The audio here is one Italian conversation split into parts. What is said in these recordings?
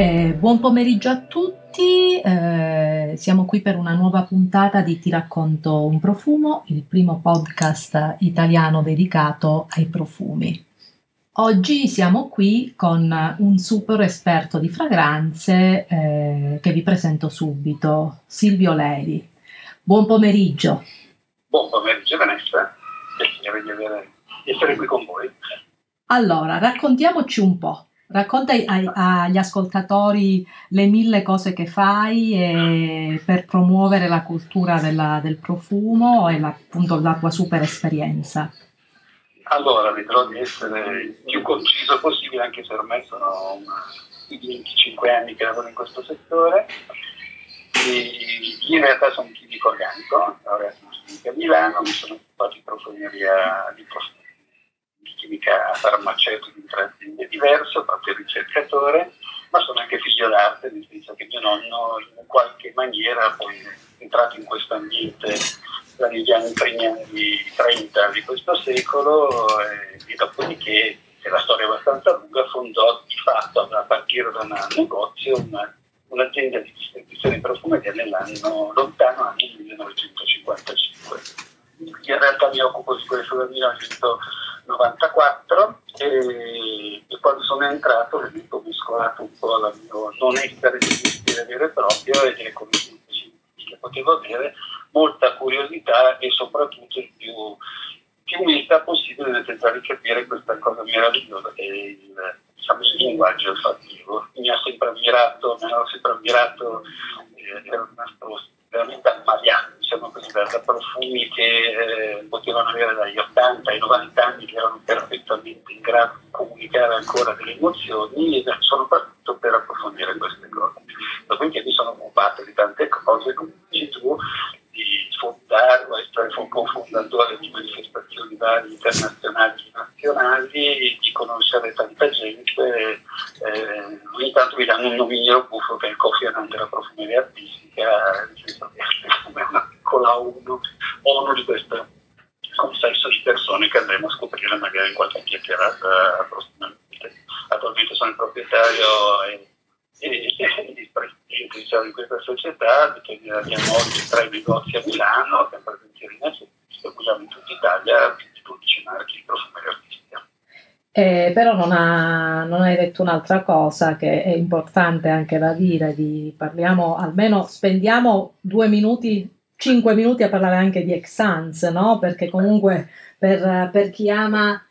Eh, buon pomeriggio a tutti, eh, siamo qui per una nuova puntata di Ti racconto un profumo, il primo podcast italiano dedicato ai profumi. Oggi siamo qui con un super esperto di fragranze eh, che vi presento subito, Silvio Leri. Buon pomeriggio. Buon pomeriggio Vanessa, piacere di, di essere qui con voi. Allora, raccontiamoci un po'. Racconta ai, agli ascoltatori le mille cose che fai per promuovere la cultura della, del profumo e la, appunto la tua super esperienza. Allora, vedrò di essere il più conciso possibile, anche se ormai sono più di 25 anni che lavoro in questo settore. E in realtà sono chimico organico, laureato in chimica a Milano, mi sono occupato di profumeria di profumo chimica farmaceutica diverse, ho fatto il ricercatore, ma sono anche figlio d'arte, nel senso che mio nonno in qualche maniera poi è entrato in questo ambiente negli anni, primi anni 30 di questo secolo e, e dopodiché, e la storia è abbastanza lunga, fondò di fatto a partire da un negozio una, un'azienda di distribuzione di profumeria nell'anno lontano anno 1955. In realtà mi occupo di questo dal 1955 94 e, e quando sono entrato ho mescolato un po' la mia non essere di stile vero e proprio e delle conoscenze che potevo avere, molta curiosità e soprattutto il più, più umiltà possibile nel tentare di capire questa cosa meravigliosa che è il, diciamo, il linguaggio olfattivo. Mi ha sempre ammirato, mi ha sempre ammirato, eh, ero rimasto veramente ammaliato diciamo così, da, profumi che eh, potevano avere dagli 80 ai 90 anni che erano perfettamente in grado di comunicare ancora delle emozioni e sono partito per approfondire queste cose. Dopodiché mi sono occupato di tante cose, come dici tu, di sfruttare o essere un cofondatore di manifestazioni varie internazionali e nazionali, di conoscere tanta gente. Eh, ogni tanto mi danno un nomignolo buffo che è il Annan della profumeria artistica, nel senso che è una piccola ONU, ONU di questo consesso di persone che andremo a scoprire magari in qualche chiacchierata prossimamente. Attualmente sono il proprietario e, e, e il presidente diciamo, di questa società, che abbiamo oggi tre negozi a Milano, abbiamo presenti in distribuiamo in tutta Italia 12 marchi di profumeria artistica. Eh, però non, ha, non, hai detto un'altra cosa che è importante anche da dire, di, parliamo almeno, spendiamo due minuti 5 minuti a parlare anche di Exans, no? Perché comunque per, per chi ama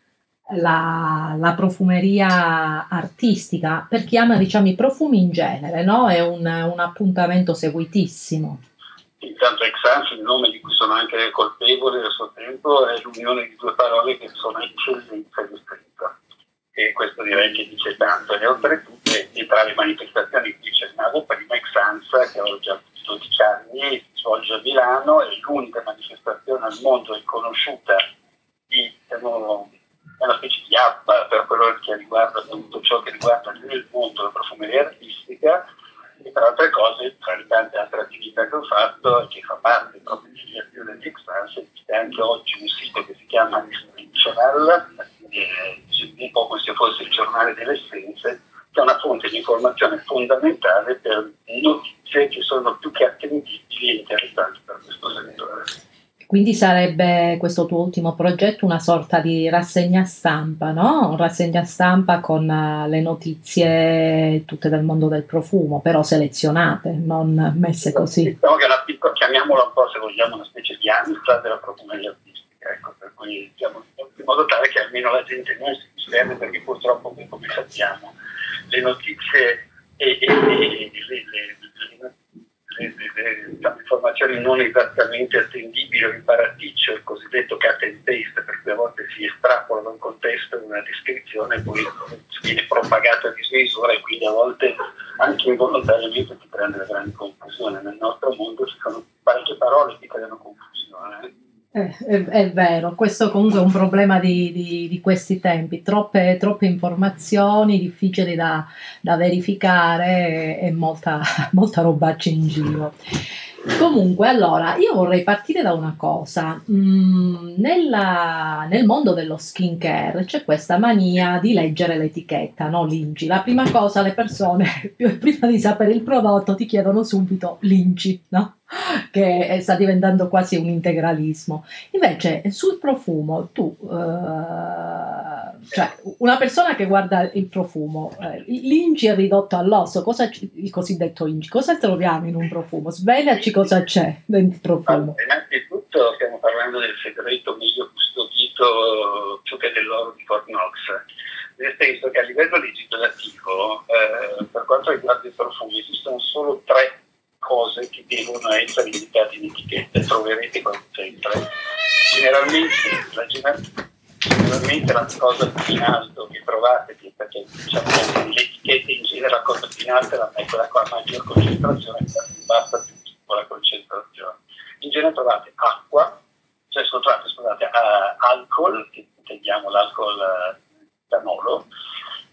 la, la, profumeria artistica, per chi ama diciamo, i profumi in genere, no? È un, un appuntamento seguitissimo. Intanto Exans, il nome di cui sono anche colpevole del suo tempo, è l'unione di due parole che sono eccellenza e distretto. E questo direi che dice tanto. E oltretutto, e tra le manifestazioni che accennavo prima, Exans, che avevo già 12 anni, si svolge a Milano, è l'unica manifestazione al mondo riconosciuta di, diciamo, una specie di app per quello che riguarda tutto ciò che riguarda nel mondo la profumeria artistica e tra altre cose, tra le tante altre attività che ho fatto, che fa parte proprio di azione di Express, esiste anche oggi un sito che si chiama Extensional, un po' come se fosse il giornale delle essenze, che è una fonte di informazione fondamentale per notizie che sono più che attendibili e interessanti per questo settore. Quindi sarebbe questo tuo ultimo progetto una sorta di rassegna stampa, no? Rassegna stampa con uh, le notizie tutte del mondo del profumo, però selezionate, non messe così. Diciamo che una piccola, chiamiamola un po' se vogliamo una specie di Amstrad della profumeria artistica, ecco, per cui diciamo, in modo tale che almeno la gente non si disperde perché purtroppo come sappiamo le notizie e, e, e le, le, le, informazioni non esattamente attendibili o imparaticcio, il cosiddetto cut and paste, per cui a volte si estrapola da un contesto una descrizione e poi viene propagata a dismisura e quindi a volte anche involontariamente ti prende la grande confusione. Nel nostro mondo ci sono parecchie parole che creano confusione. Eh, è, è, vero, questo comunque è un problema di, di, di questi tempi, troppe, troppe, informazioni difficili da, da verificare e, e molta, molta robaccia in giro. Comunque, allora, io vorrei partire da una cosa. Mm, nella- nel mondo dello skincare c'è questa mania di leggere l'etichetta, no? L'INCI. La prima cosa, le persone, prima di sapere il prodotto, ti chiedono subito l'INCI, no? Che sta diventando quasi un integralismo. Invece, sul profumo, tu, eh, cioè, una persona che guarda il profumo, eh, l'INCI è ridotto all'osso, cosa, il cosiddetto INCI, cosa troviamo in un profumo? Svelaci cosa c'è dentro il profumo. Innanzitutto stiamo parlando del segreto meglio custodito più che dell'oro di Fort Knox, nel senso che a livello legislativo, eh, per quanto riguarda i profumi, esistono solo tre cose che devono essere indicate in etichetta, troverete quasi sempre. Generalmente la, generalmente la cosa più in alto che trovate, perché diciamo che l'etichetta in genere la cosa più in alto è quella con la maggior concentrazione, quella più più piccola concentrazione. In genere trovate acqua, cioè trovate scusate, uh, alcol, che intendiamo l'alcol uh, etanolo,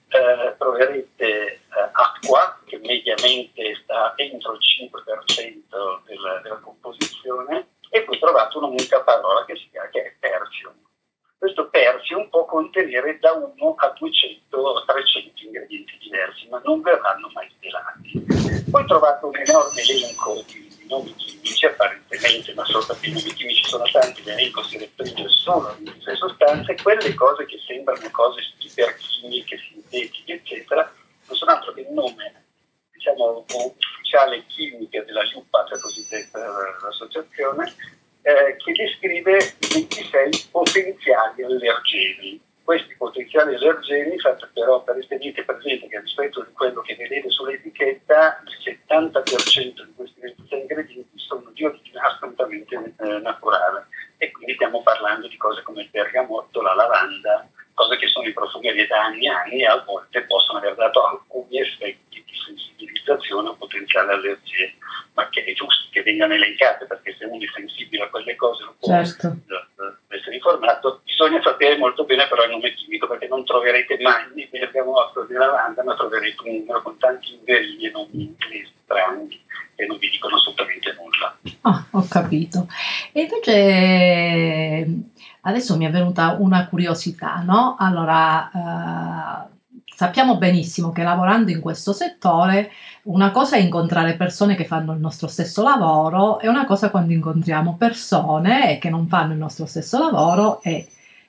eh, troverete eh, acqua che mediamente sta entro il 5% della, della composizione e poi trovate un'unica parola che, si chiama, che è persium. Questo persium può contenere da 1 a 200 o 300 ingredienti diversi, ma non verranno mai svelati. Poi trovate un enorme elenco di, nomi chimici, apparentemente, ma sotto i nomi chimici sono tanti, l'elenco si restringe solo a queste sostanze, quelle cose che sembrano cose iperchimiche, sintetiche, eccetera, non sono altro che il nome, diciamo, ufficiale chimica della LUPAC, cosiddetta l'associazione, eh, che descrive 26 potenziali allergeni. Questi potenziali allergeni, fate però per tenete presente che rispetto a quello che vedete sull'etichetta, il 70% di questi 26 ingredienti sono di origine assolutamente eh, naturale. E quindi stiamo parlando di cose come il bergamotto, la lavanda, cose che sono in profumeria da anni e anni e a volte possono aver dato alcuni effetti di sensibilizzazione o potenziale allergie, ma che è giusto che vengano elencate perché se uno è sensibile a quelle cose non può certo. essere informato. Bisogna sapere molto bene però il nome chimico perché non troverete mai né bergamotto né lavanda, ma troverete un numero con tanti inverini e nomi inglesi strani che non vi dicono assolutamente nulla. Ah, ho capito. E invece adesso mi è venuta una curiosità, no? Allora, eh, sappiamo benissimo che lavorando in questo settore una cosa è incontrare persone che fanno il nostro stesso lavoro e una cosa quando incontriamo persone che non fanno il nostro stesso lavoro e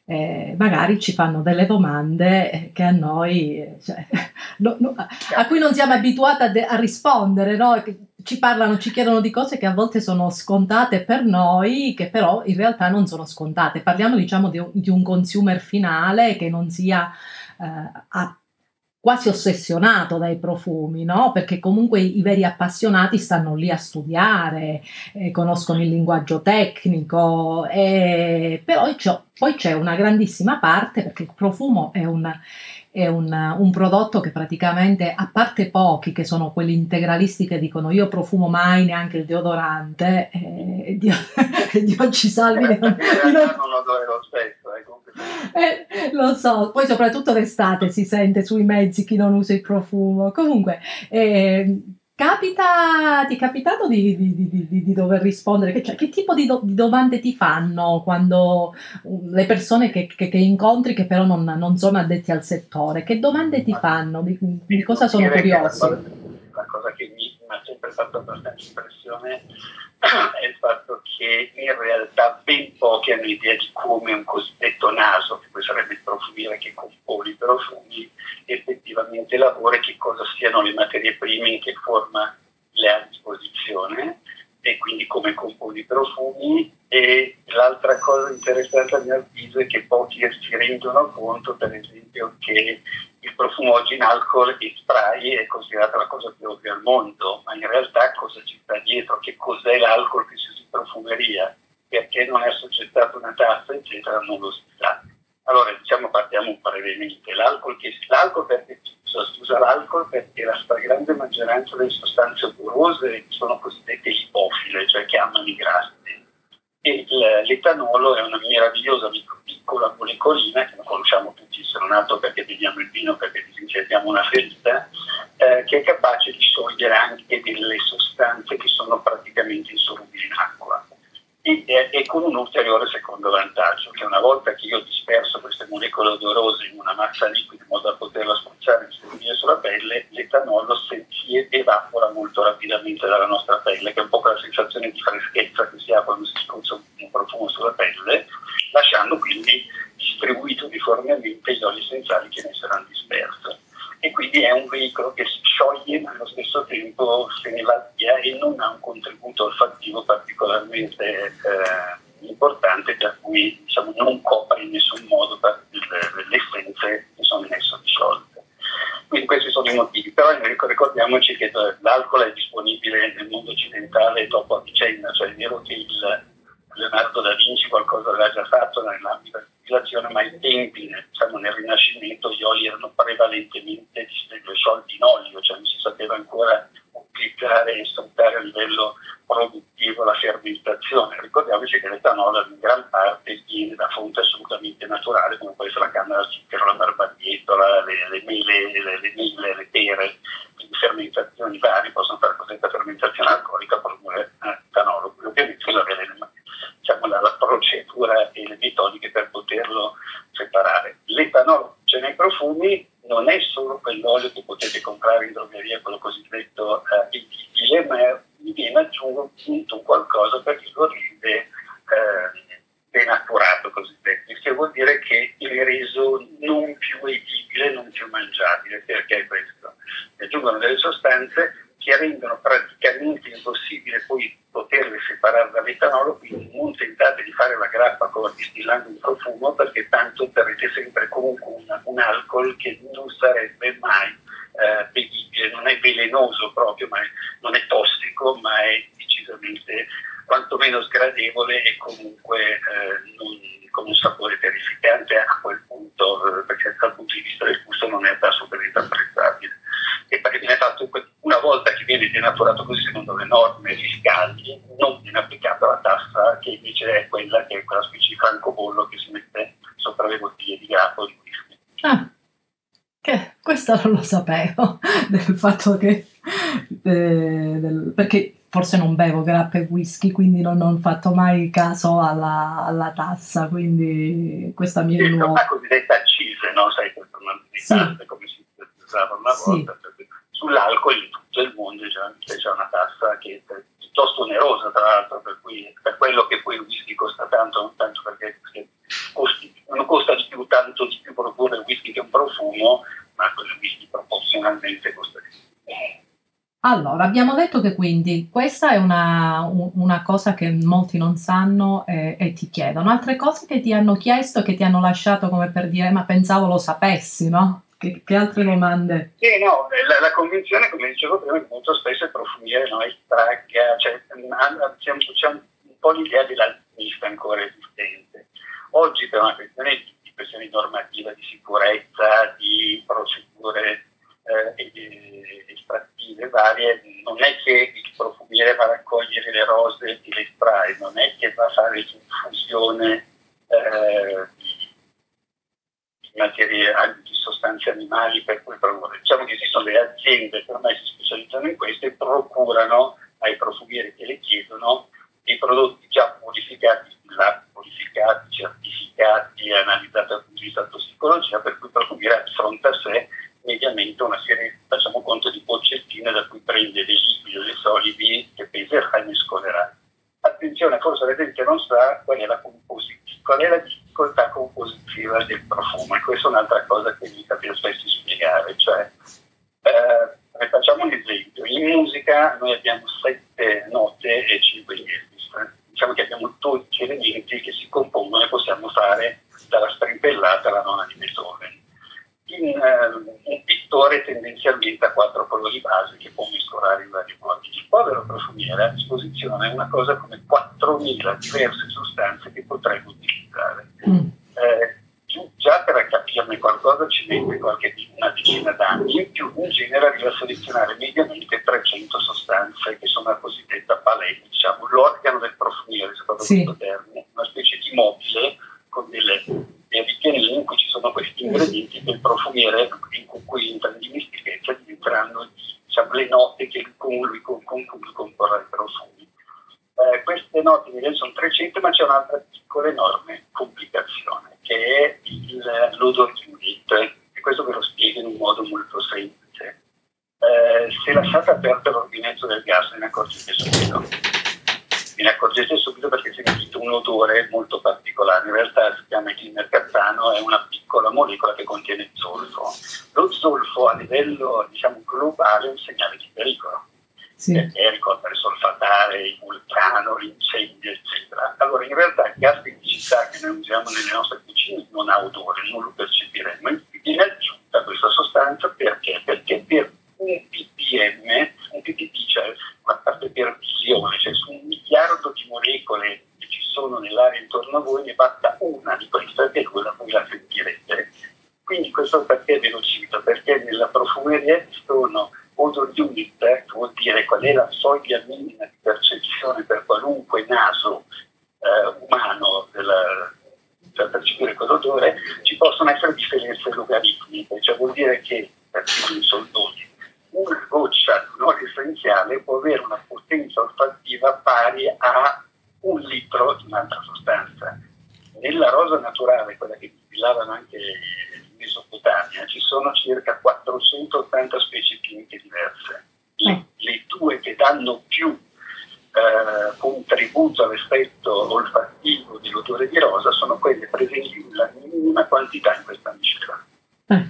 eh, magari ci fanno delle domande che a noi, cioè, no, no, a cui non siamo abituati a, de- a rispondere, no? Ci parlano, ci chiedono di cose che a volte sono scontate per noi, che però in realtà non sono scontate. Parliamo diciamo di di un consumer finale che non sia eh, quasi ossessionato dai profumi, no? Perché comunque i veri appassionati stanno lì a studiare, eh, conoscono il linguaggio tecnico, eh, però c'è, poi c'è una grandissima parte, perché il profumo è un, è un, un, prodotto che praticamente, a parte pochi che sono quelli integralisti che dicono io profumo mai neanche il deodorante, eh, Dio, Dio ci salvi. non, non odore lo stesso, eh, eh, lo so, poi soprattutto d'estate si sente sui mezzi chi non usa il profumo. Comunque, eh, capita, ti è capitato di, di, di, di dover rispondere? Che, cioè, che tipo di, do, domande ti fanno quando le persone che, che, che incontri che però non, non, sono addetti al settore? Che domande ti fanno? Di, cosa sono curiosi? La cosa che mi ha sempre fatto abbastanza impressione è il fatto che in realtà ben pochi hanno idea di come un cosiddetto naso, che poi sarebbe il profumiere che compone i profumi, effettivamente lavora e che cosa siano le materie prime, in che forma le ha a disposizione e quindi come compone i profumi. E l'altra cosa interessante a mio avviso è che pochi si rendono conto, per esempio, che il profumo oggi in alcol e spray è considerata la cosa più ovvia al mondo, ma in realtà cosa ci sta dietro, che cos'è l'alcol che si usa in profumeria, perché non è assoggettato una tazza, eccetera, non lo si sa. Allora, diciamo, partiamo brevemente. L'alcol, che, l'alcol perché si usa l'alcol perché la stragrande maggioranza delle sostanze burose sono cosiddette ipofile, cioè che amano i grassi. E l'etanolo è una meravigliosa piccola molecolina che conosciamo tutti se non altro perché beviamo il vino, perché disinfettiamo una ferita, eh, che è capace di sciogliere anche delle sostanze che sono praticamente insolubili con un ulteriore secondo vantaggio, che una volta che io ho disperso queste molecole odorose in una massa liquida modo da poterla spruzzare e distribuire sulla pelle, l'etanolo si evapora molto rapidamente dalla nostra pelle, che è un po' quella sensazione di freschezza che si ha quando si spruzza un profumo sulla pelle, lasciando quindi distribuito uniformemente gli oli essenziali che ne saranno dispersi. E quindi è un veicolo che si scioglie ma allo stesso tempo se ne va via e non ha un contributo olfattivo particolarmente eh, importante per cui diciamo, non copre in nessun modo le, le essenze che sono in esso disciolte. Quindi questi sono i motivi, però ricordiamoci che l'alcol è disponibile nel mondo occidentale dopo a vicenda, cioè è vero che il Leonardo da Vinci qualcosa aveva già fatto nell'ambito della civilizzazione, ma ai tempi, diciamo, nel Rinascimento, gli oli erano prevalentemente sciolti in olio, cioè non si sapeva ancora utilizzare e sfruttare a livello produttivo la fermentazione. Ricordiamoci che l'etanolo in gran parte viene da fonte assolutamente naturale, come può essere la canna da zucchero, la barbabietola, le, le mele, le, le, mele, le pere, quindi fermentazioni varie possono fare cosiddetta fermentazione alcolica, produrre eh, etanolo. Ovviamente bisogna avere diciamo, la, la, procedura e le metodiche per poterlo separare. L'etanolo c'è nei profumi, non è solo quell'olio che potete comprare in drogheria, quello cosiddetto eh, edibile, ma gli viene aggiunto qualcosa perché lo rende eh, denaturato cosiddetto, il che vuol dire che viene reso non più edibile, non più mangiabile. Perché è questo? Gli aggiungono delle sostanze che rendono praticamente impossibile poi separare dall'etanolo, quindi non tentate di fare la grappa con distillando un profumo perché tanto otterrete sempre comunque un, un, alcol che non sarebbe mai eh, bevibile, non è velenoso proprio, ma è, non è tossico, ma è decisamente quantomeno sgradevole e comunque eh, non, con un sapore terrificante a quel punto, eh, perché dal punto di vista del gusto non è assolutamente apprezzabile. E perché viene fatto una volta che viene denaturato così secondo le norme fiscali non viene applicata la tassa che invece è quella che è quella specie di francobollo che si mette sopra le bottiglie di grappa o di whisky. Ah, che questo non lo sapevo del fatto che eh, del, perché forse non bevo grappa e whisky, quindi non, ho fatto mai caso alla, alla tassa, quindi questa mi è nuova. La cosiddetta accise, no? Sai, questo non sì. come si usava una volta. Sì sull'alcol in tutto il mondo c'è, c'è una tassa che piuttosto onerosa tra l'altro, per, cui, per quello che poi il whisky costa tanto, non tanto perché, perché costi, non costa di più, tanto di più produrre il whisky che un profumo, ma quel whisky proporzionalmente costa di più. Allora, abbiamo detto che quindi questa è una, una cosa che molti non sanno e, e, ti chiedono. Altre cose che ti hanno chiesto, che ti hanno lasciato come per dire, ma pensavo lo sapessi, no? Che, che, altre domande? Sì, no, la, la, convinzione, come dicevo prima, è che molto spesso il profumiere no, estragga, cioè, c'è, un, po' l'idea dell'alpinista ancora esistente. Oggi per una questione di, di questioni normativa, di sicurezza, di procedure eh, estrattive varie, non è che il profumiere va a raccogliere le rose e le estrae, non è che va a fare l'infusione eh, di, di materie sostanze animali per cui produrre. Diciamo che esistono delle aziende che ormai si specializzano in questo e procurano ai profumieri che le chiedono dei prodotti già purificati, purificati, certificati, analizzati dal punto di vista della tossicologia, per cui il profumiere ha di fronte a sé mediamente una serie, facciamo conto, di boccettine da cui prende dei liquidi o dei solidi che peserà e mescolerà. Attenzione, forse la gente non sa qual è la composizione, qual è la difficoltà compositiva del profumo e questa è un'altra cosa che mi capita spesso spiegare, cioè eh, facciamo un esempio, in musica noi abbiamo sette note e cinque diesis, diciamo che abbiamo 12 elementi che si compongono e possiamo fare dalla strimpellata alla nona di Beethoven. In, uh, un pittore tendenzialmente ha quattro colori base che può mescolare in vari modi. Il povero profumiere ha a disposizione una cosa come 4.000 diverse sostanze che potrebbe utilizzare. Mm. Eh, già per capirne qualcosa ci mette qualche, una decina d'anni, in più in genere arriva a selezionare mediamente 300 sostanze che sono la cosiddetta palette, diciamo l'organo del profumiere, secondo sì. questo termine, una specie di mobile con delle, dei ripianini in cui ci sono questi ingredienti che il profumiere in cui entra in dimestichezza diventeranno diciamo, le note che con lui, con, con cui comporrà i profumi. Eh, queste note sono 300 semplicemente, ma c'è un'altra piccola enorme complicazione che è il, l'odor unit, e questo ve lo spiego in un modo molto semplice. Eh, se lasciate aperto l'ordinetto del gas ve ne accorgete subito. Ve ne accorgete subito perché si sentite un odore molto particolare. In realtà si chiama il mercatano, è una piccola molecola che contiene zolfo. Lo zolfo a livello diciamo, globale è un segnale di pericolo sì. Ericol per solfatare il vulcano, l'incendio, eccetera. Allora, in realtà il gas di città che noi usiamo nelle nostre cucine non ha odore, non lo percepiremo. Viene aggiunta questa sostanza perché? Perché per un ppm, un ppm, cioè una parte per visione, cioè su un miliardo di molecole che ci sono nell'aria intorno a voi, ne basta una di queste e quella voi la sentirete. Quindi questo perché ve lo cito? Perché nella profumeria ci sono odor unit, che vuol dire qual è la soglia minima di percezione per qualunque naso eh, umano della, per percepire quell'odore, ci possono essere differenze logaritmiche, cioè vuol dire che, per i soldoni, una goccia di un olio essenziale può avere una potenza olfattiva pari a un litro di un'altra sostanza. Nella rosa naturale, quella che distillavano anche Mesopotamia ci sono circa 480 specie chimiche diverse. Le, mm. le due che danno più eh, contributo all'effetto olfattivo dell'odore di rosa sono quelle presenti in minima quantità in questa miscela. Eh.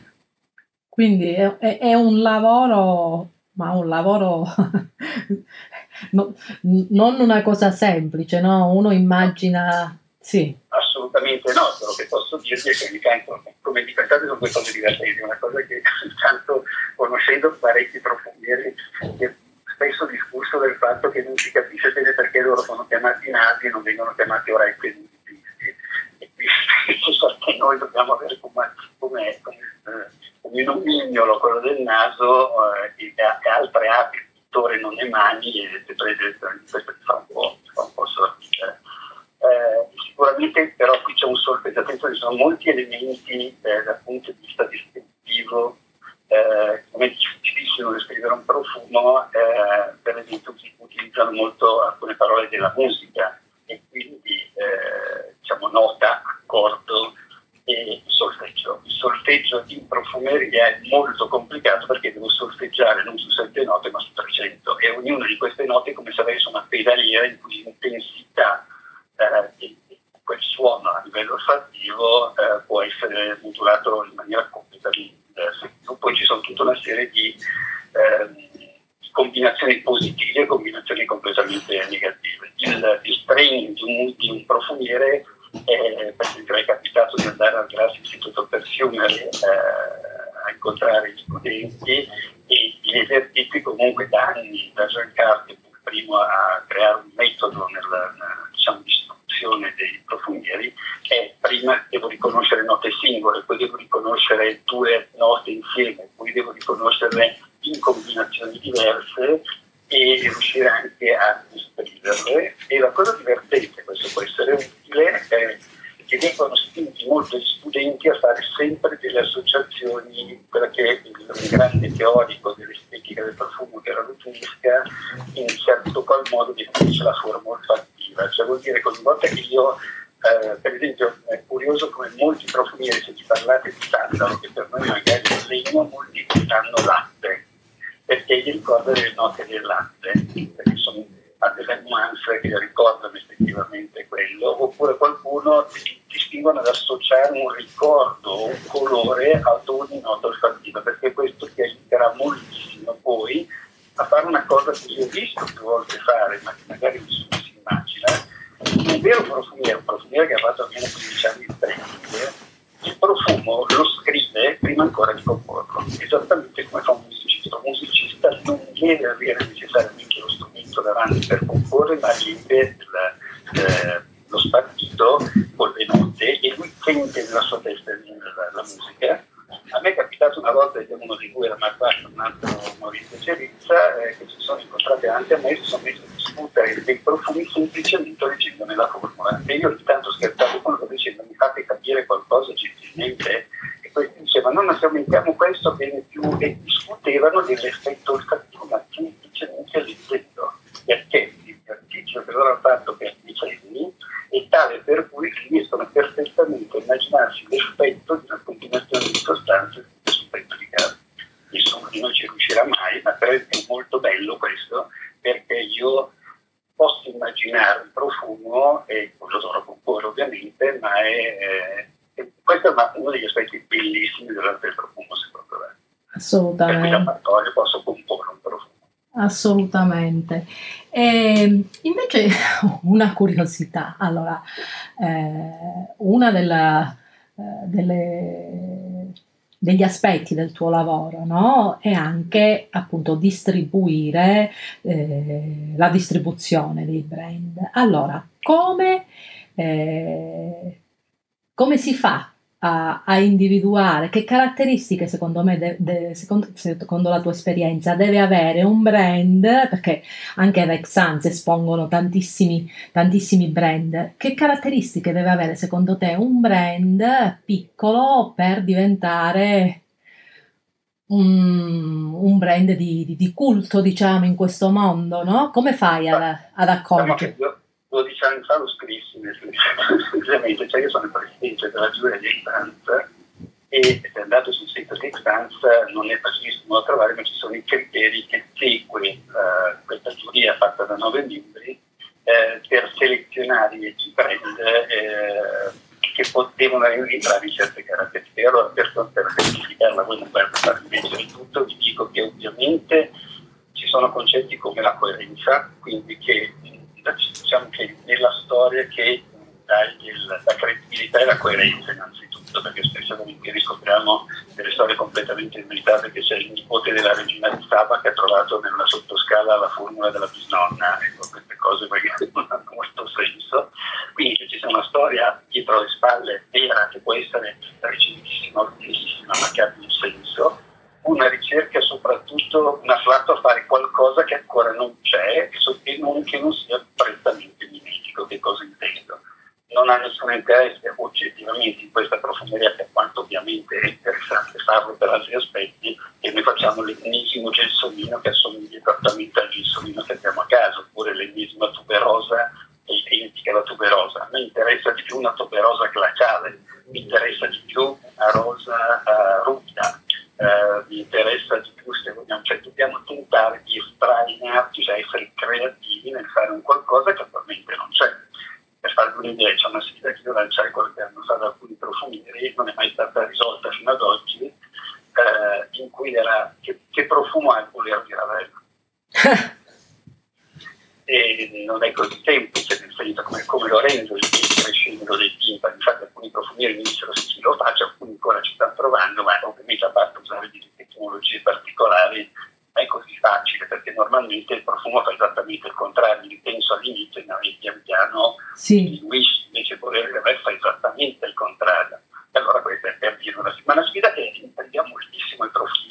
Quindi è, è, è, un lavoro, ma un lavoro no, non una cosa semplice, no? Uno immagina, sì. Assolutamente no, quello che posso dirvi è che ogni tanto come diventate sono due cose divertenti, una cosa che intanto conoscendo parecchi profondieri spesso discusso del fatto che non si capisce bene perché loro sono chiamati nasi e non vengono chiamati orecchie musicisti e quindi noi dobbiamo avere come, come, come, come un mignolo quello del naso eh, e, e altre api, pittore non le mani e questo fa un po', fa un po sorridere. Eh, sicuramente però qui c'è un solfeggiamento, ci sono molti elementi eh, dal punto di vista descrittivo, eh, come è difficilissimo descrivere un profumo, eh, per esempio si utilizzano molto alcune parole della musica e quindi eh, diciamo nota, accordo e solfeggio. Il solfeggio in profumeria è molto complicato perché devo solfeggiare non su sette note ma su 300 e ognuna di queste note è come se avesse una pedaliera in cui l'intensità eh, di quel suono a livello olfattivo eh, può essere modulato in maniera completamente diversa. Poi ci sono tutta una serie di eh, combinazioni positive e combinazioni completamente negative. Il, il training di un, di un profumiere, eh, per esempio, è capitato di andare al Grass Institute of Perfumery eh, a incontrare gli studenti e gli esercizi comunque da anni, da Jean Carter, primo a creare un metodo nel, diciamo, di selezione dei profumieri è prima devo riconoscere note singole, poi devo riconoscere due note insieme, poi devo riconoscerle in combinazioni diverse e riuscire anche a descriverle. E la cosa divertente, questo può essere utile, è che vengono spinti molti studenti a fare sempre delle associazioni, quella che è il grande teorico dell'estetica del profumo che era Lutusca, in modo definisce la forma olfattiva, cioè vuol dire che ogni volta che io eh, per esempio è curioso come molti profumieri, se ci parlate di sandalo, che per noi magari è legno, molti danno latte, perché gli ricorda le note del latte, perché sono ha delle nuance che ricordano effettivamente quello, oppure qualcuno ti, ti spingono ad associare un ricordo o un colore ad ogni nota olfattiva, perché questo ti aiuterà moltissimo poi a fare una cosa che io ho visto più volte fare, ma che magari nessuno si immagina. Un vero profumiere, un profumiere che ha fatto almeno 15 anni di training, il profumo lo scrive prima ancora di comporlo, esattamente come fa un musicista. Un musicista non deve avere necessariamente lo strumento davanti per comporre, ma vive eh, lo spartito con le note e lui sente nella sua testa la, la musica. A me è capitato una volta, di uno di cui era Marquardo, un altro Maurizio Cerizza, eh, che si sono incontrati davanti a me e si sono messi a discutere dei profumi semplicemente leggendone la formula. E io ogni tanto scherzavo con loro dicendo mi fate capire qualcosa gentilmente e questi dicevano no, se aumentiamo questo viene più e discutevano dell'effetto olfattivo ma semplicemente leggendo perché l'esercizio che loro hanno fatto per decenni stanze sul petto di casa. Nessuno di noi ci riuscirà mai, ma è molto bello questo perché io posso immaginare un profumo e con l'odore compone ovviamente, ma è, eh, questo è uno degli aspetti bellissimi del profumo secondo me. Assolutamente. Per posso comporre un profumo. Assolutamente. E invece una curiosità, allora, eh, una della, delle, degli aspetti del tuo lavoro no? è anche appunto distribuire eh, la distribuzione dei brand. Allora, come, eh, come si fa a, a, individuare che caratteristiche secondo me, de, de, secondo, secondo, la tua esperienza, deve avere un brand, perché anche ad Exans espongono tantissimi, tantissimi brand, che caratteristiche deve avere secondo te un brand piccolo per diventare un, un brand di, di, di, culto, diciamo, in questo mondo, no? Come fai ad, ad accorgere? Diciamo 12 anni fa lo scrissi semplicemente, cioè io sono il presidente della giuria di Extans e se andate sul sito di Extans non è facilissimo da trovare, ma ci sono i criteri che segue eh, questa giuria fatta da nove membri eh, per selezionare i brand eh, che devono entrare in certe caratteristiche. Allora per, per semplificarla voi non fare invece di tutto, vi dico che ovviamente ci sono concetti come la coerenza, quindi che diciamo che nella storia che dai il, la credibilità e la coerenza innanzitutto, perché spesso e volentieri scopriamo delle storie completamente inventate che c'è il nipote della regina di Saba che ha trovato nella sottoscala la formula della bisnonna, ecco, queste cose magari non hanno molto senso. Quindi ci sia una storia dietro le spalle vera che può essere recentissima ma che abbia un senso, una ricerca soprattutto, un afflatto a fare qualcosa che ancora non c'è e non, che non sia prettamente mimetico, che cosa intendo? Non ha nessun interesse oggettivamente in questa profumeria, per quanto ovviamente è interessante farlo per altri aspetti, e noi facciamo l'ennesimo gelsomino che assomiglia esattamente al gelsomino che abbiamo a casa, oppure l'ennesima tuberosa è identica alla tuberosa. A me interessa di più una tuberosa glaciale, mi interessa di più una rosa uh, ruvida, eh, mi interessa di più se vogliamo, cioè dobbiamo tentare di estraniarci, cioè essere creativi nel fare un qualcosa che attualmente non c'è. Per farvi un'idea, c'è una sfida che io lanciai qualche anno fa da alcuni profumieri, non è mai stata risolta fino ad oggi, eh, in cui era che, che profumo ha il voler di Ravello. e non è così semplice, senso come, come lo rendo il crescendo dei timpani, infatti alcuni profumieri mi dicevano sì, sì lo faccio, alcuni ancora ci stanno provando, ma ovviamente a parte usare delle tecnologie particolari non è così facile perché normalmente il profumo fa esattamente il contrario, li penso all'inizio e poi pian piano sì. invece volere che fa esattamente il contrario. E allora questa è per dire una sfida, ma una sfida che intendiamo moltissimo i profumieri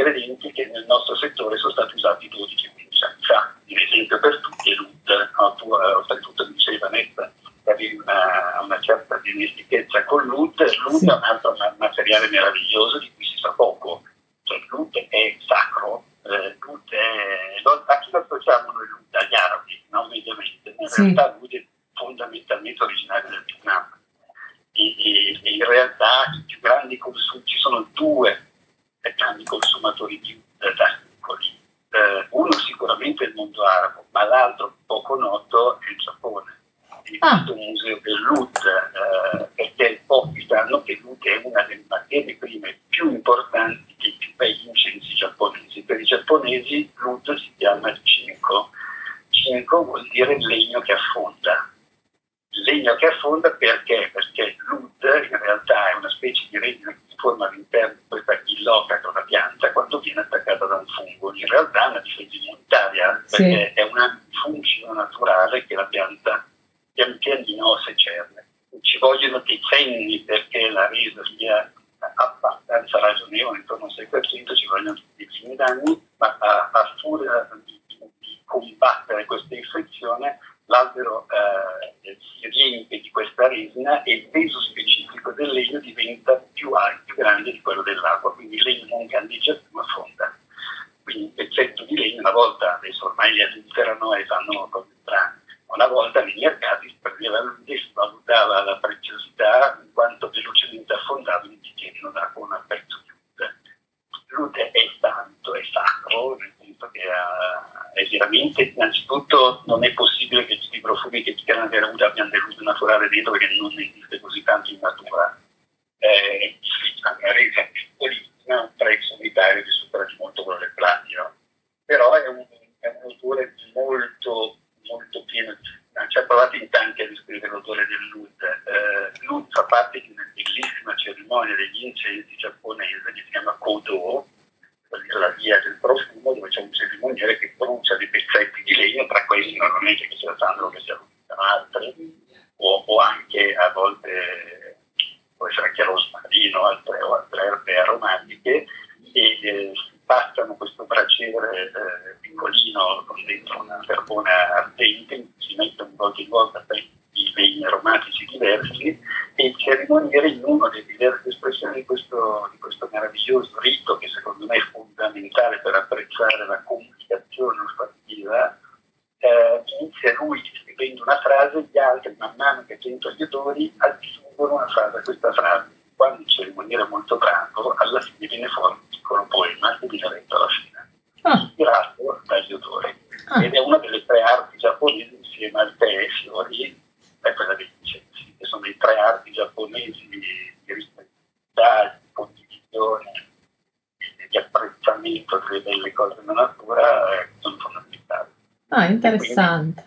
ingredienti che nel nostro settore sono stati usati 12 prendeva l'ude si valutava la preziosità in quanto velocemente affondava in un bicchierino d'acqua un pezzo di luce. L'ude è tanto, è sacro, nel senso che uh, è veramente, innanzitutto non è possibile che tutti i profumi che dichiarano di avuto abbiano deluso naturale dentro perché non esiste così tanto in natura. Eh, è resa piccolissima un prezzo unitario che supera di molto quello del platino, però è un odore molto, molto pieno di ci ha provato in tanti a descrivere l'odore del Lud. Eh, Lud fa parte di una bellissima cerimonia degli incensi giapponese che si chiama Kodo, vuol dire la via del profumo, dove c'è un cerimoniere che brucia dei pezzetti di legno, tra questi normalmente che si alzano che si allungano altri, o, o, anche a volte può essere anche rosmarino altre, o altre erbe aromatiche, e eh, passano questo braciere eh, piccolino con dentro una carbone ardente, si mettono di volta in volta i legni aromatici diversi e il cerimoniere in una delle diverse espressioni di questo, di questo meraviglioso rito che secondo me è fondamentale per apprezzare la comunicazione olfattiva eh, inizia lui scrivendo una frase, gli altri man mano che sentono gli odori aggiungono una frase a questa frase. Quando il cerimoniere è molto bravo, alla fine viene fuori un piccolo poema che viene letto alla fine, ah. ispirato dagli odori. Ah. Ed è una delle tre arti giapponesi insieme al tè e ai fiori è quella dei incensi, che sono i tre arti giapponesi di, di rispettività, di condivisione, di apprezzamento delle belle cose della natura, eh, sono fondamentali. Ah, interessante.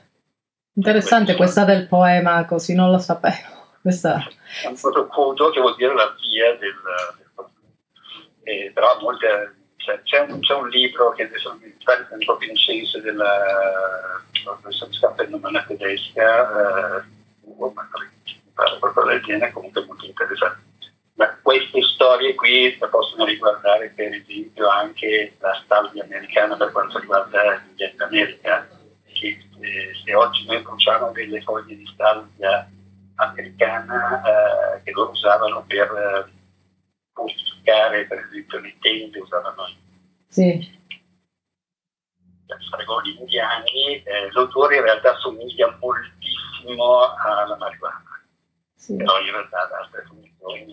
Interessante questa del poema, così non lo sapevo. Questa... È un protocollo che vuol dire la via del, del eh, però molte, cioè, c'è, un, c'è, un, libro che adesso mi ricordo proprio in senso della professoressa scappa il nome tedesca eh, qualcosa del genere, comunque molto interessante. Ma queste storie qui possono riguardare per esempio anche la stalvia americana per quanto riguarda l'Indian America, che eh, se oggi noi bruciamo delle foglie di stalvia americana eh, che loro usavano per eh, purificare per esempio le tende, usavano sì. stregoni indiani, eh, l'odore in realtà somiglia moltissimo alla marijuana. Sì. Però in realtà da altre funzioni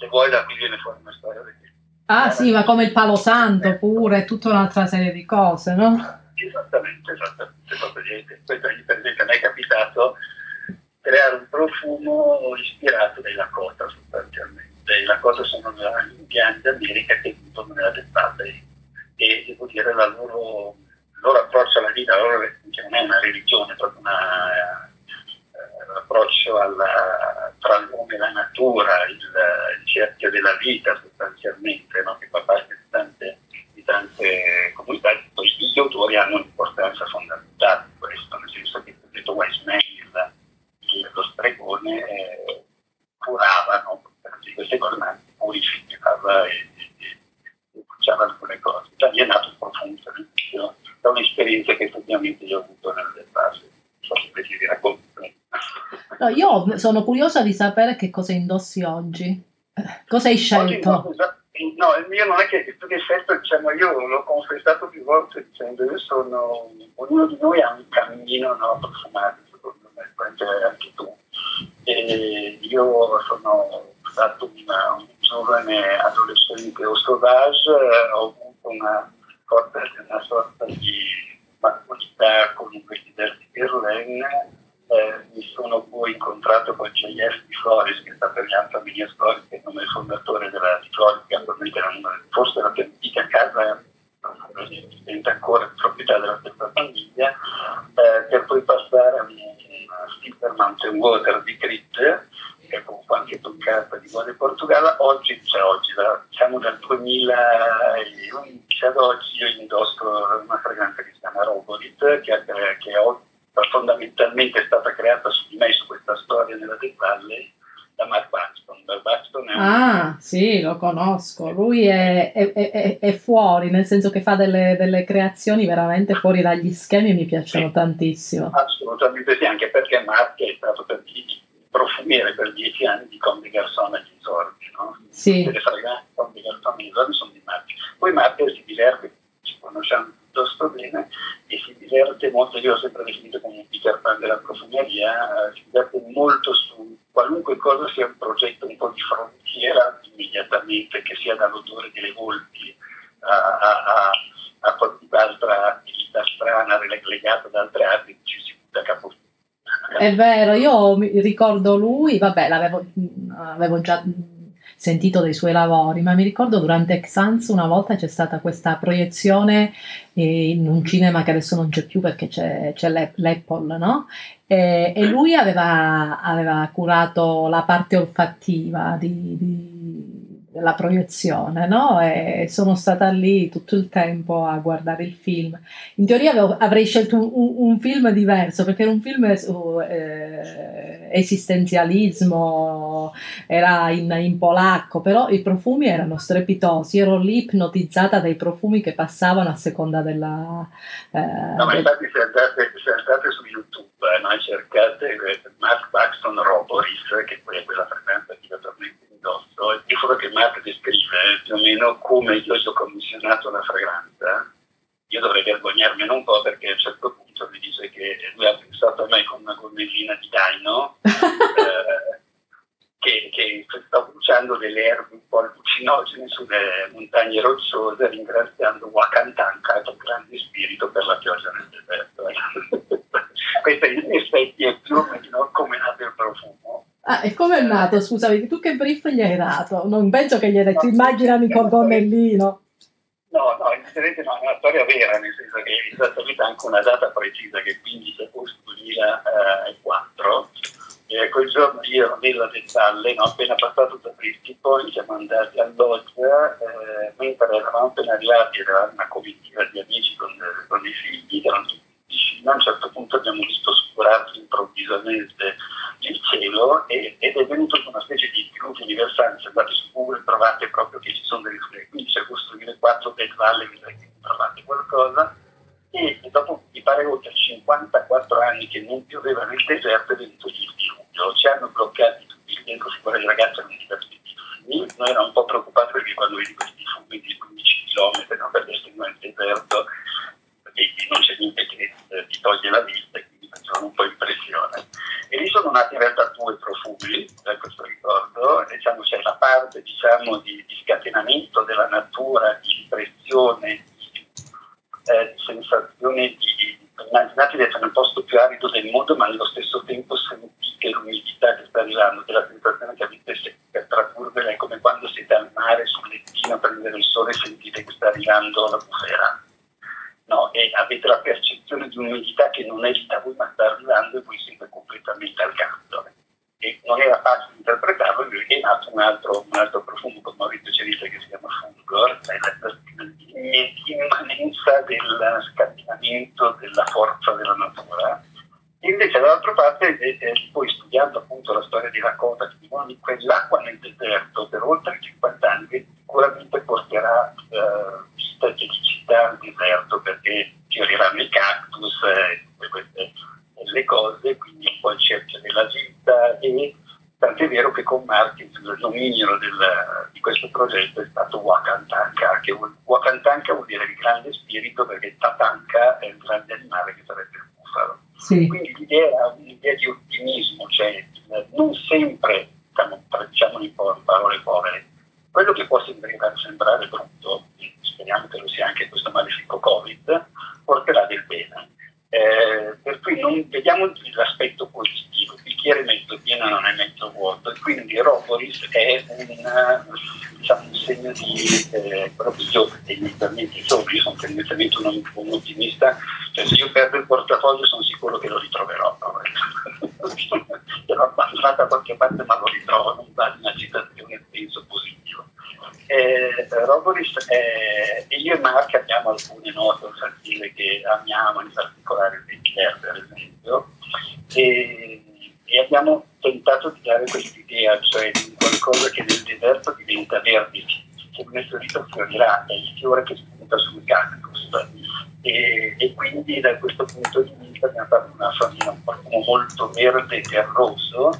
se vuoi da qui viene fuori una storia perché Ah sì, ma come il palo santo pure, tutta un'altra serie di cose, no? Esattamente, esattamente. Questo per esempio a me è capitato creare un profumo ispirato dai Lakota sostanzialmente. I Lakota sono gli indiani d'America che vivono nella dettata e, devo dire la loro il loro approccio alla vita, loro, che non è una religione, è proprio una, l'approccio alla, tra l'uomo e la natura, il, il cerchio della vita sostanzialmente, no? che fa parte di tante, di tante comunità, poi gli autori hanno un'importanza fondamentale in questo, nel senso che il detto Wise Man, il, lo stregone, eh, curavano queste cose, ma purificava e, e, e bruciava alcune cose. Da lì è nato un profondo servizio da un'esperienza che effettivamente io ho avuto nelle fasi. Non so se ti racconto. No, io sono curiosa di sapere che cosa indossi oggi. Cosa hai scelto? Oggi, no, il mio non è che tu che hai scelto, diciamo, io io l'ho confessato più volte dicendo io sono, ognuno di noi ha un cammino no, profumato, secondo me, anche tu. E io sono stato una, un giovane adolescente o sauvage, ho avuto una sorta, una sorta di maturità con l'Università di Berlino eh, mi sono poi incontrato con J.F. Di Flores, che sta per la famiglia storica, che è il nome fondatore della Di Flores, che attualmente è una, forse la più antica casa diventa ancora proprietà della stessa famiglia, eh, per poi passare a una Silver Mountain Water di Crit, che è comunque anche toccata di Buone Portogallo. Oggi, cioè oggi, da, siamo dal 2011 ad oggi, io indosso una fragranza che si chiama Robolit, che, che oggi fondamentalmente è stata creata su di me, su questa storia nella Death Valley, da Mark Buxton. Buxton è ah, sì, lo conosco. Lui è, è, è, è fuori, nel senso che fa delle, delle, creazioni veramente fuori dagli schemi e mi piacciono sì, tantissimo. Assolutamente sì, anche perché Mark è stato per profumiere per dieci anni di Conde Garçon agli esordi, no? Sì. Le fragranze Conde Garçon agli esordi sono di Mark. Poi Mark si diverte, ci conosciamo piuttosto bene e si diverte molto, io ho sempre definito come un Peter Pan della profumeria, eh, si diverte molto su qualunque cosa sia un progetto un po' di frontiera immediatamente, che sia dall'odore delle volpi a, a, a, qualunque altra attività strana legata ad altre arti, ci si butta capo. È vero, io ricordo lui, vabbè, l'avevo avevo già sentito dei suoi lavori, ma mi ricordo durante Exans una volta c'è stata questa proiezione eh, in un cinema che adesso non c'è più perché c'è, c'è l'Apple, no? E, e lui aveva, aveva, curato la parte olfattiva di, di della proiezione, no? E sono stata lì tutto il tempo a guardare il film. In teoria avevo, avrei scelto un, un, film diverso perché era un film su eh, esistenzialismo, era in, in, polacco, però i profumi erano strepitosi. Ero lì ipnotizzata dai profumi che passavano a seconda della. Eh, no, ma infatti se andate, se andate su YouTube, eh, no, cercate eh, Mark Baxton Roboris, che poi è quella fragranza che attualmente addosso e dicono che Matt descrive più o meno come io gli ho commissionato la fragranza. Io dovrei vergognarmene un po' perché a un certo punto mi dice che lui ha pensato a me con una gonnellina di daino eh, che, che sta bruciando delle erbe un po' allucinogene sulle montagne rocciose ringraziando Wakantanka, il grande spirito per la pioggia nel deserto. Questo in effetti è più o meno come nato il profumo. Ah, e come è nato? Scusami, tu che brief gli hai dato? Non penso che gli hai detto, no, immaginami col gonnellino. No, no, inizialmente no, è una storia vera, nel senso che è esattamente anche una data precisa, che è 15 agosto 2004. E quel giorno io nella Dettalle, no, appena passato da Point, siamo andati a Loggia, eh, mentre eravamo appena arrivati, era una comitiva di amici con, con i figli, erano tutti vicino, a un certo punto abbiamo visto scurarsi improvvisamente il cielo e, ed è venuto una specie di diluvio universale, se andate su Google trovate proprio che ci sono delle riflessioni, quindi c'è questo 2004 Dead Valley, trovate qualcosa. E dopo mi pare oltre 54 anni che non pioveva nel deserto è venuto il diluvio, ci hanno bloccati tutti il tempo, sicuro le ragazze non divertiti noi eravamo un po' preoccupati perché quando vedi questi fumi di 15 km no, per destinare il deserto e non c'è niente che ti toglie la vista e quindi facevano un po' impressione. E lì sono nati in realtà due profumi, da questo ricordo, diciamo, c'è la parte diciamo, di, di, scatenamento della natura, di impressione, di, eh, di sensazione di... Immaginate di essere nel posto più arido del mondo, ma allo stesso tempo sentite l'umidità che sta arrivando, della sensazione che avete per tradurvela è come quando siete al mare sul lettino a prendere il sole e sentite che sta arrivando la bufera no? e avete la percezione di un'umidità che non è da voi ma sta arrivando e voi siete completamente al caldo. E non era facile interpretarlo perché è nato un altro, un altro profumo con Maurizio Cerita che si chiama Fulgor, l'immanenza del scatenamento della forza della natura. Invece dall'altra parte, eh, eh, poi studiando appunto la storia di Lakota, che dicono di quell'acqua nel deserto per oltre 50 anni sicuramente porterà eh, strategicità al deserto perché fioriranno i cactus e tutte queste le cose, quindi un po' il cerchio della vita e tant'è vero che con Martins il dominio del, di questo progetto è stato Wakantanka, che vuol, Wakantanka vuol dire il grande spirito perché Tatanka è il grande animale che sarebbe il bufalo. Sì. Quindi l'idea, un'idea di ottimismo, cioè non sempre, diciamo, diciamo in parole povere, quello che può sembrare, sembrare brutto, speriamo che lo sia anche questo malefico Covid, porterà del bene. Eh, per cui non vediamo l'aspetto positivo, il bicchiere mezzo pieno non è mezzo vuoto, e quindi Roboris è un, diciamo, un segno di eh, proprio tendenzialmente sopra, io sono tendenzialmente un, ottimista, cioè se io perdo il portafoglio sono sicuro che lo ritroverò. L'ho abbandonato da qualche parte ma lo ritrovo, non vale una citazione penso positiva. Eh, Roboris è, e io e Mark abbiamo alcune note olfattive che amiamo, in verde e terroso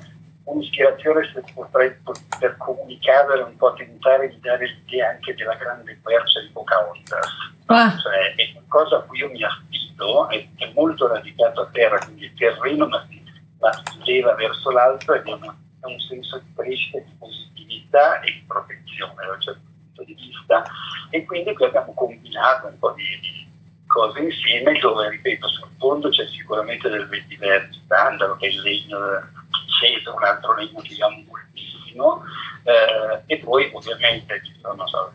un'ispirazione potrei, per comunicare un po' tentare di dare l'idea anche della grande quercia di Pocahontas. Ah. Cioè, è qualcosa a cui io mi affido, è, è molto radicato a terra, quindi è terreno, ma si, leva verso l'alto ed è, una, è, un senso di crescita, di positività e di protezione da un certo punto di vista. E quindi qui abbiamo combinato un po' di, di cose insieme dove, ripeto, sul fondo c'è sicuramente del vetiver standard, che è il legno aceto, un altro legno che amo moltissimo, eh, e poi ovviamente ci sono so,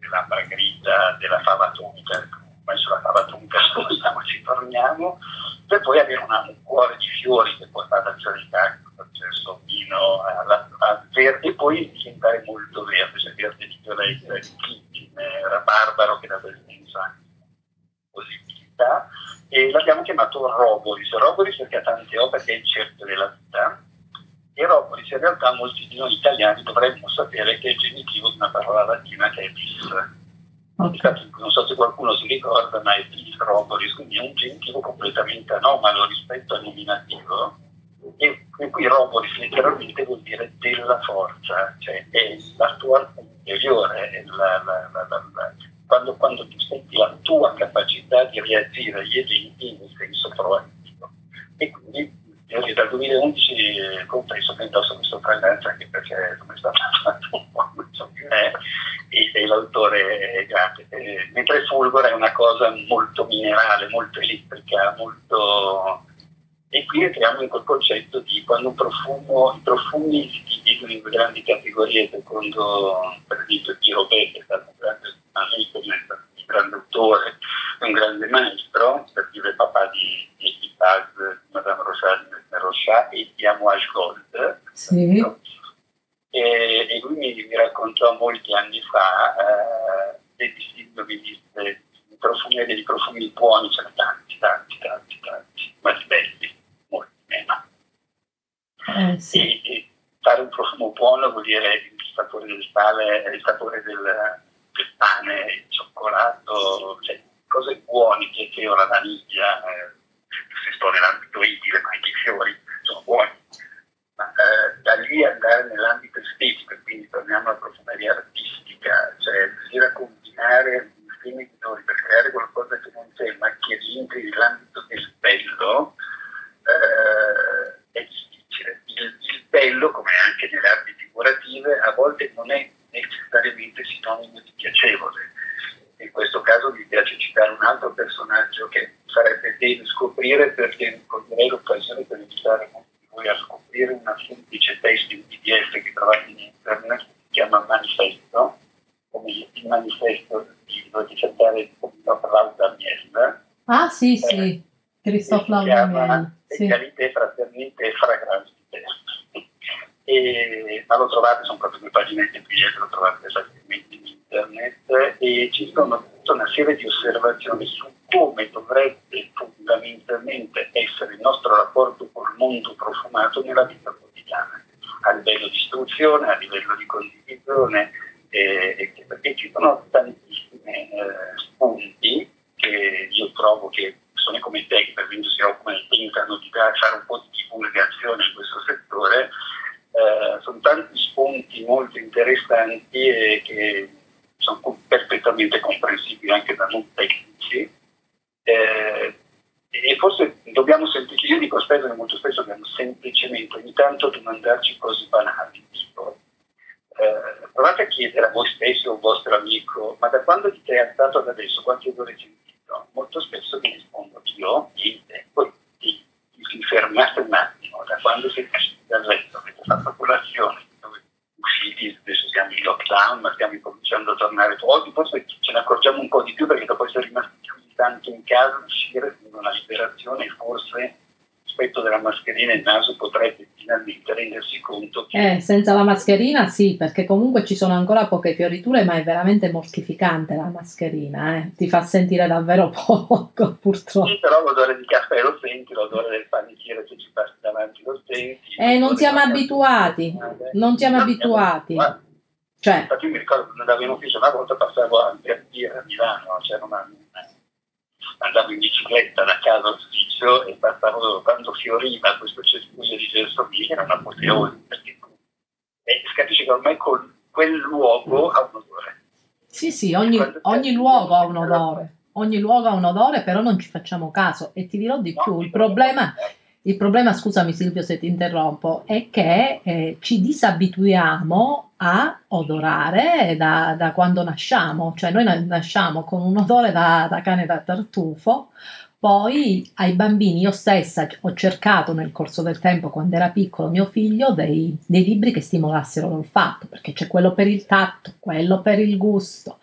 dell'ambra grigia, della fava tonca, ormai sulla fava tonca spostiamo ci torniamo, per poi avere una, un cuore di fiori che porta dal cerità, dal sommino al verde, e poi diventare molto verde, cioè verde di violetta, di chitine, rabarbaro che dà del senso anche possibilità e l'abbiamo chiamato Roboris. Roboris perché ha tante opere che è il cerchio della vita Eropolis in realtà molti di noi italiani dovremmo sapere che è il genitivo di una parola latina che è bis. Okay. Non so se qualcuno si ricorda, ma è bis robolis, quindi è un genitivo completamente anomalo rispetto al nominativo, e, e qui robolis letteralmente vuol dire della forza, cioè è la tua interiore, è la, la, la, quando, quando tu senti la tua capacità di reagire agli eventi in senso proattivo. E quindi dal 2011 compreso che indosso questa fragranza anche perché come è stato fatto un po' so più è e, l'autore è grande e, mentre Fulgor è una cosa molto minerale molto elettrica molto e qui entriamo in quel concetto di quando un profumo i profumi si dividono in due grandi categorie secondo per esempio di Robert che è stato un grande amico un grande autore un grande maestro per dire papà di, di, di Paz, Madame Rochard Rochat e di Amouage Gold. Sì. E, e, lui mi, mi, raccontò molti anni fa eh, dei distinguo di profumerie di profumi buoni, ce ne tanti, tanti, tanti, tanti, ma di belli, meno. Eh, sì. e, fare un profumo buono vuol dire il sapore del sale, il sapore del, del pane, il cioccolato, cioè cose buone, che la vaniglia, eh, se sto nell'ambito edile, ma anche i fiori sono buoni. Ma eh, da lì andare nell'ambito estetico, quindi torniamo alla profumeria artistica, cioè riuscire a combinare insieme i minori per creare qualcosa che non c'è, ma che rientri nell'ambito del bello, eh, è difficile. Il, il bello, come anche nelle arti figurative, a volte non è necessariamente sinonimo di piacevole in questo caso mi piace citare un altro personaggio che sarebbe bene scoprire perché coglierei l'occasione per invitare molti di voi a scoprire una semplice testo in PDF che trovate in internet, si chiama Manifesto, come il manifesto di cercare Christophe Laudamiel. Ah sì, sì, eh, Christophe Laudamiel. Sì. Fraternité e fragranza e, ma lo trovate, sono proprio due paginette PDF, lo trovate facilmente in internet e ci sono tutta una serie di osservazioni su come dovrebbe fondamentalmente essere il nostro rapporto col mondo profumato nella vita quotidiana, a livello di istruzione, a livello di condivisione, eh, perché ci sono tantissimi eh, spunti che io trovo che persone come te, che per esempio si occupano, tentano di fare un po' di divulgazione in questo settore, eh, sono tanti spunti molto interessanti e che sono perfettamente comprensibili anche da non tecnici. Eh, e forse dobbiamo semplicemente, io dico spesso che molto spesso dobbiamo semplicemente ogni tanto domandarci cose banali, tipo eh, provate a chiedere a voi stessi o al vostro amico, ma da quando ti sei alzato ad adesso, quanti odori hai sentito? Molto spesso vi rispondo io, niente, poi ti, ti fermate un attimo, da quando sei usciti dal letto, avete fatto colazione, usciti, adesso siamo in lockdown, ma stiamo cominciando a tornare, oggi forse ce ne accorgiamo un po' di più perché dopo essere rimasti chiusi tanto in casa, uscire con una liberazione forse rispetto della mascherina il naso potrebbe finalmente rendersi conto che... Eh, senza la mascherina sì, perché comunque ci sono ancora poche fioriture, ma è veramente mortificante la mascherina, eh. ti fa sentire davvero poco purtroppo. Sì, però l'odore di caffè lo senti, l'odore del panettiere che ci passi davanti lo senti. Eh, non siamo abituati, non siamo abituati. Cioè. Infatti io mi ricordo quando andavo in ufficio una volta passavo a, a Milano, c'era una andavo in bicicletta da casa all'ufficio e passavo quando fioriva questo cespuglio di gelsomini era un'apoteosi perché e si capisce che ormai con quel luogo ha un odore. Sì, sì, ogni, ogni luogo ha un odore. Ogni luogo ha un odore, però non ci facciamo caso. E ti dirò di no, più, il problema, il problema, scusami Silvio se ti interrompo, è che eh, ci disabituiamo a odorare da, da, quando nasciamo, cioè noi nasciamo con un odore da, da cane da tartufo, poi ai bambini, io stessa ho cercato nel corso del tempo, quando era piccolo mio figlio, dei, dei, libri che stimolassero l'olfatto, perché c'è quello per il tatto, quello per il gusto,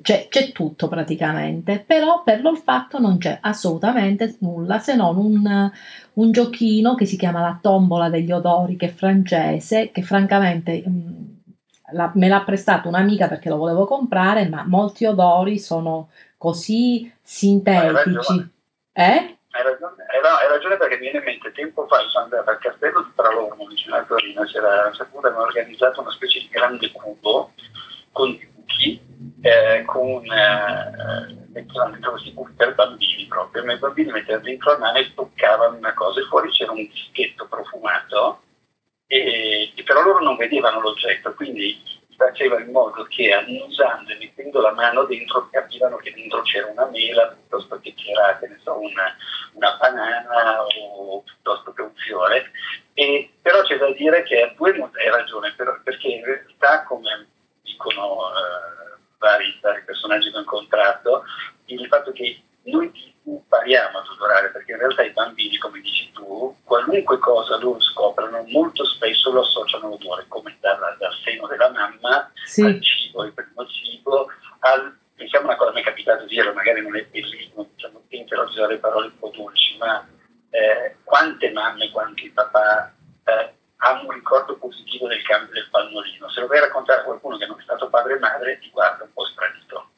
c'è, c'è tutto praticamente, però per l'olfatto non c'è assolutamente nulla se non un, un giochino che si chiama la tombola degli odori, che è francese, che francamente... Mm, la, me l'ha prestato un'amica perché lo volevo comprare, ma molti odori sono così sintetici. Eh? Hai ragione, hai, hai ragione, perché mi viene in mente tempo fa sono andato al castello di Pralormo vicino a Torino, c'era avevano organizzato una specie di grande cubo con i buchi, eh, con eh, dentro questi buchi per bambini proprio, ma i bambini mettevano dentro la mano e toccavano una cosa e fuori c'era un dischetto profumato e, e però loro non vedevano l'oggetto, quindi faceva in modo che annusando e mettendo la mano dentro capivano che dentro c'era una mela piuttosto che c'era che so, una, una, banana o piuttosto che un fiore. E, però c'è da dire che ha due hai ragione, però, perché in realtà come dicono eh, vari, vari personaggi che ho incontrato, il fatto che noi impariamo ad odorare, perché in realtà i bambini, come dici tu, qualunque cosa loro scoprono, molto spesso lo associano all'odore, come dal, dal seno della mamma sì. al cibo, il primo cibo, al, pensiamo una cosa, mi è capitato di dire, magari non è bellissimo, diciamo, tenterò di usare parole un po' dolci, ma eh, quante mamme, quanti papà eh, hanno un ricordo positivo del cambio del pannolino. Se lo vuoi raccontare a qualcuno che non è stato padre e madre, ti guarda un po' stranito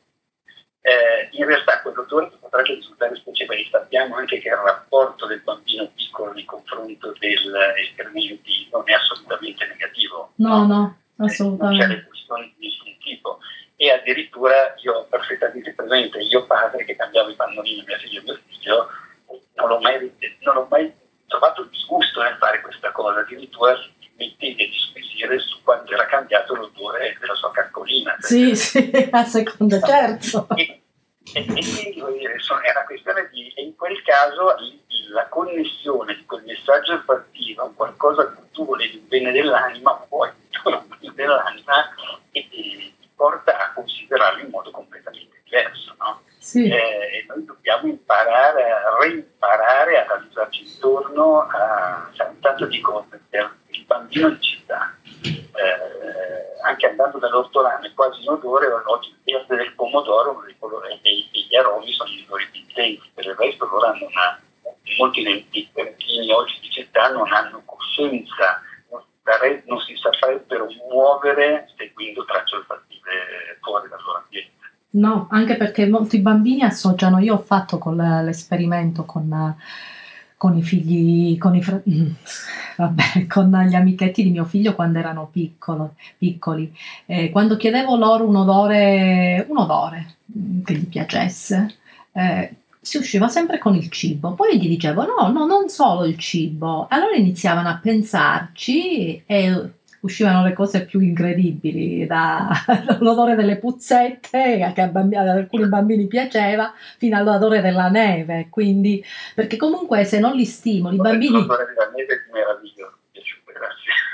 eh, in realtà quell'odore potrebbe risultare speciale. Sappiamo anche che il rapporto del bambino piccolo nei confronti degli escrementi non è assolutamente negativo. No, no, assolutamente. Eh, non c'è questioni di nessun tipo. E addirittura io ho perfettamente presente, io padre che cambiavo i pannolini a mia figlia e mio figlio, non l'ho mai, non l'ho mai trovato disgusto nel fare questa cosa, addirittura mettete di squisire su quanto era cambiato l'odore della sua carcolina. Sì, sì, a seconda, certo. E, e, e quindi dire, è una questione di, e in quel caso la connessione di quel messaggio olfattivo a qualcosa che tu volevi il bene dell'anima, vuoi il bene dell'anima, e ti porta a considerarlo in modo completamente diverso. No? Sì. Eh, noi dobbiamo imparare, a reimparare ad usarci intorno a, cioè, tanto dico per il bambino di città, eh, anche andando dall'ortolano è quasi in odore, oggi il verde del pomodoro e gli aromi sono gli odori più intensi, per il resto loro hanno una, molti bambini oggi di città non hanno coscienza, non, non si saprebbero muovere seguendo tracce olfattive fuori dal loro ambiente. No, anche perché molti bambini associano, io ho fatto con l'esperimento con, con i figli, con, i fr- vabbè, con gli amichetti di mio figlio quando erano piccolo, piccoli. Eh, quando chiedevo loro un odore, un odore che gli piacesse, eh, si usciva sempre con il cibo. Poi gli dicevo: no, no, non solo il cibo. Allora iniziavano a pensarci e uscivano le cose più incredibili, da, dall'odore delle puzzette, che bambi, ad alcuni bambini piaceva, fino all'odore della neve. Quindi, perché comunque se non li stimoli, i bambini... L'odore della neve è meraviglioso.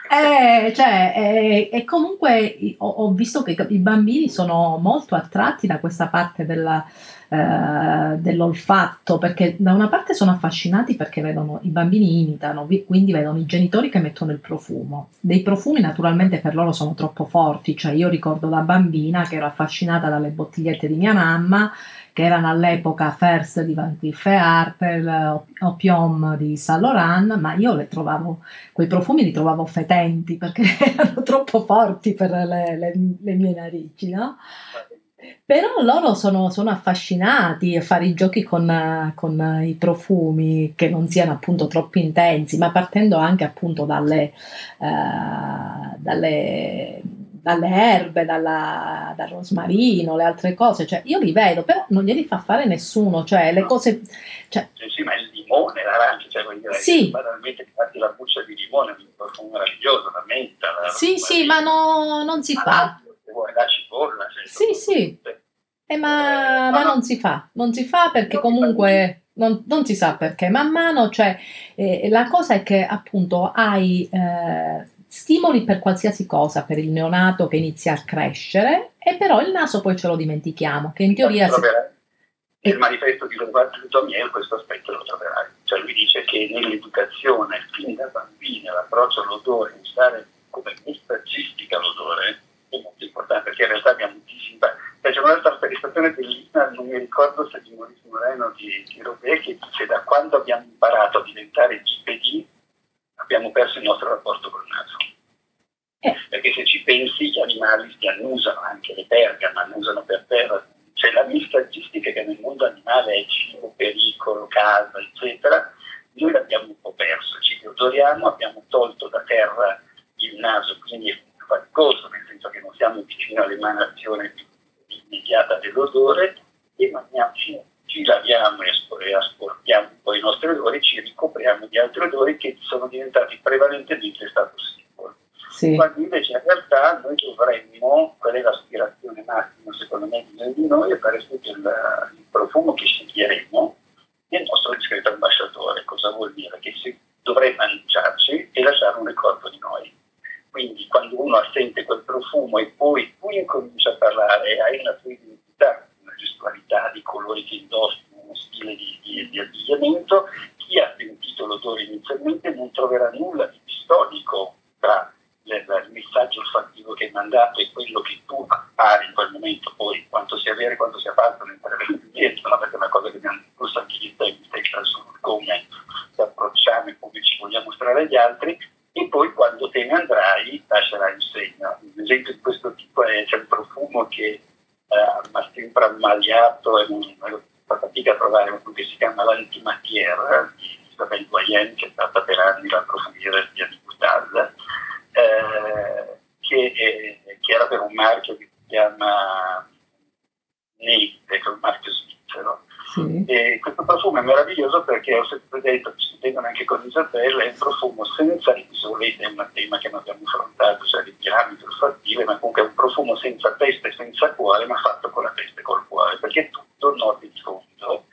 Eh, cioè, eh, e comunque ho, ho, visto che i bambini sono molto attratti da questa parte della, eh, dell'olfatto, perché da una parte sono affascinati perché vedono i bambini imitano, quindi vedono i genitori che mettono il profumo. Dei profumi naturalmente per loro sono troppo forti, cioè io ricordo da bambina che ero affascinata dalle bottigliette di mia mamma che erano all'epoca First di Van Cleef Arpels, Opium di Saint Laurent, ma io le trovavo, quei profumi li trovavo fetenti perché erano troppo forti per le, le, le mie narici, no? Però loro sono, sono, affascinati a fare i giochi con, con, i profumi che non siano appunto troppo intensi, ma partendo anche appunto dalle, uh, dalle dalle erbe, dalla, dal rosmarino, le altre cose, cioè io li vedo, però non glieli fa fare nessuno, cioè le cose... Cioè... Sì, sì, ma il limone, l'arancia, cioè vuol dire sì. banalmente fatti la buccia di limone, un profumo meraviglioso, la menta... La sì, sì, ma no, non si fa. Vuoi la cipolla, cioè, sì, sì, eh, ma, eh, ma, non si fa, non si fa perché comunque... Non, non, si sa perché, man mano, cioè, eh, la cosa è che appunto hai eh, stimoli per qualsiasi cosa, per il neonato che inizia a crescere, e però il naso poi ce lo dimentichiamo, che in teoria... Si... Nel manifesto di Tomier questo aspetto lo troverai, cioè lui dice che nell'educazione fin da bambini l'approccio all'odore, usare come messaggistica l'odore è molto importante perché in realtà abbiamo disimpa- cioè, c'è un'altra manifestazione bellissima, non mi ricordo se di Maurice Moreno di, di Robert, che dice da quando abbiamo imparato a diventare bipedi abbiamo perso il nostro rapporto col naso. Eh. Perché se ci pensi gli animali si annusano, anche le pergame annusano per terra. C'è la messaggistica che nel mondo animale è cibo, pericolo, casa, eccetera. Noi l'abbiamo un po' perso, ci odoriamo, abbiamo tolto da terra il naso, quindi è faticoso, nel senso che non siamo vicini all'emanazione immediata dell'odore e mangiamo, ci laviamo e asportiamo un po' i nostri odori, ci ricopriamo di altri odori che sono diventati prevalentemente status symbol. Sì. Quando invece in realtà noi dovremmo, qual è l'aspirazione massima secondo me di noi, è per esempio il, il profumo che sceglieremo nel nostro discreto ambasciatore. Cosa vuol dire? Che si dovremmo annunciarci e lasciare un ricordo di noi. Quindi quando uno sente quel profumo e poi tu incomincia a parlare, hai una tua identità, gestualità, di colori che indossano, uno stile di, di, di abbigliamento, chi ha sentito l'odore inizialmente non troverà nulla di storico tra il, messaggio olfattivo che hai mandato e quello che tu appari in quel momento, poi quanto sia vero e quanto sia fatto non interessa niente, no? perché è una cosa che abbiamo discusso anche gli tempi su come ci approcciamo e come ci vogliamo mostrare agli altri, e poi quando te ne andrai lascerai il segno. Un esempio di questo tipo è c'è un profumo che eh, ma sempre ammaliato e non, fa fatica a trovare uno che si chiama l'antimatière di Isabelle Doyen che è stata per anni l'approfondire via di Butal eh, che, è, che, era per un marchio che si chiama Neite che è un marchio svizzero sì. E questo profumo è meraviglioso perché ho sempre detto, discutendo anche con Isabella, è un profumo senza, se volete è un tema che non abbiamo affrontato, cioè le piramidi olfattive, ma comunque è un profumo senza testa e senza cuore, ma fatto con la testa e col cuore, perché è tutto noti di fondo.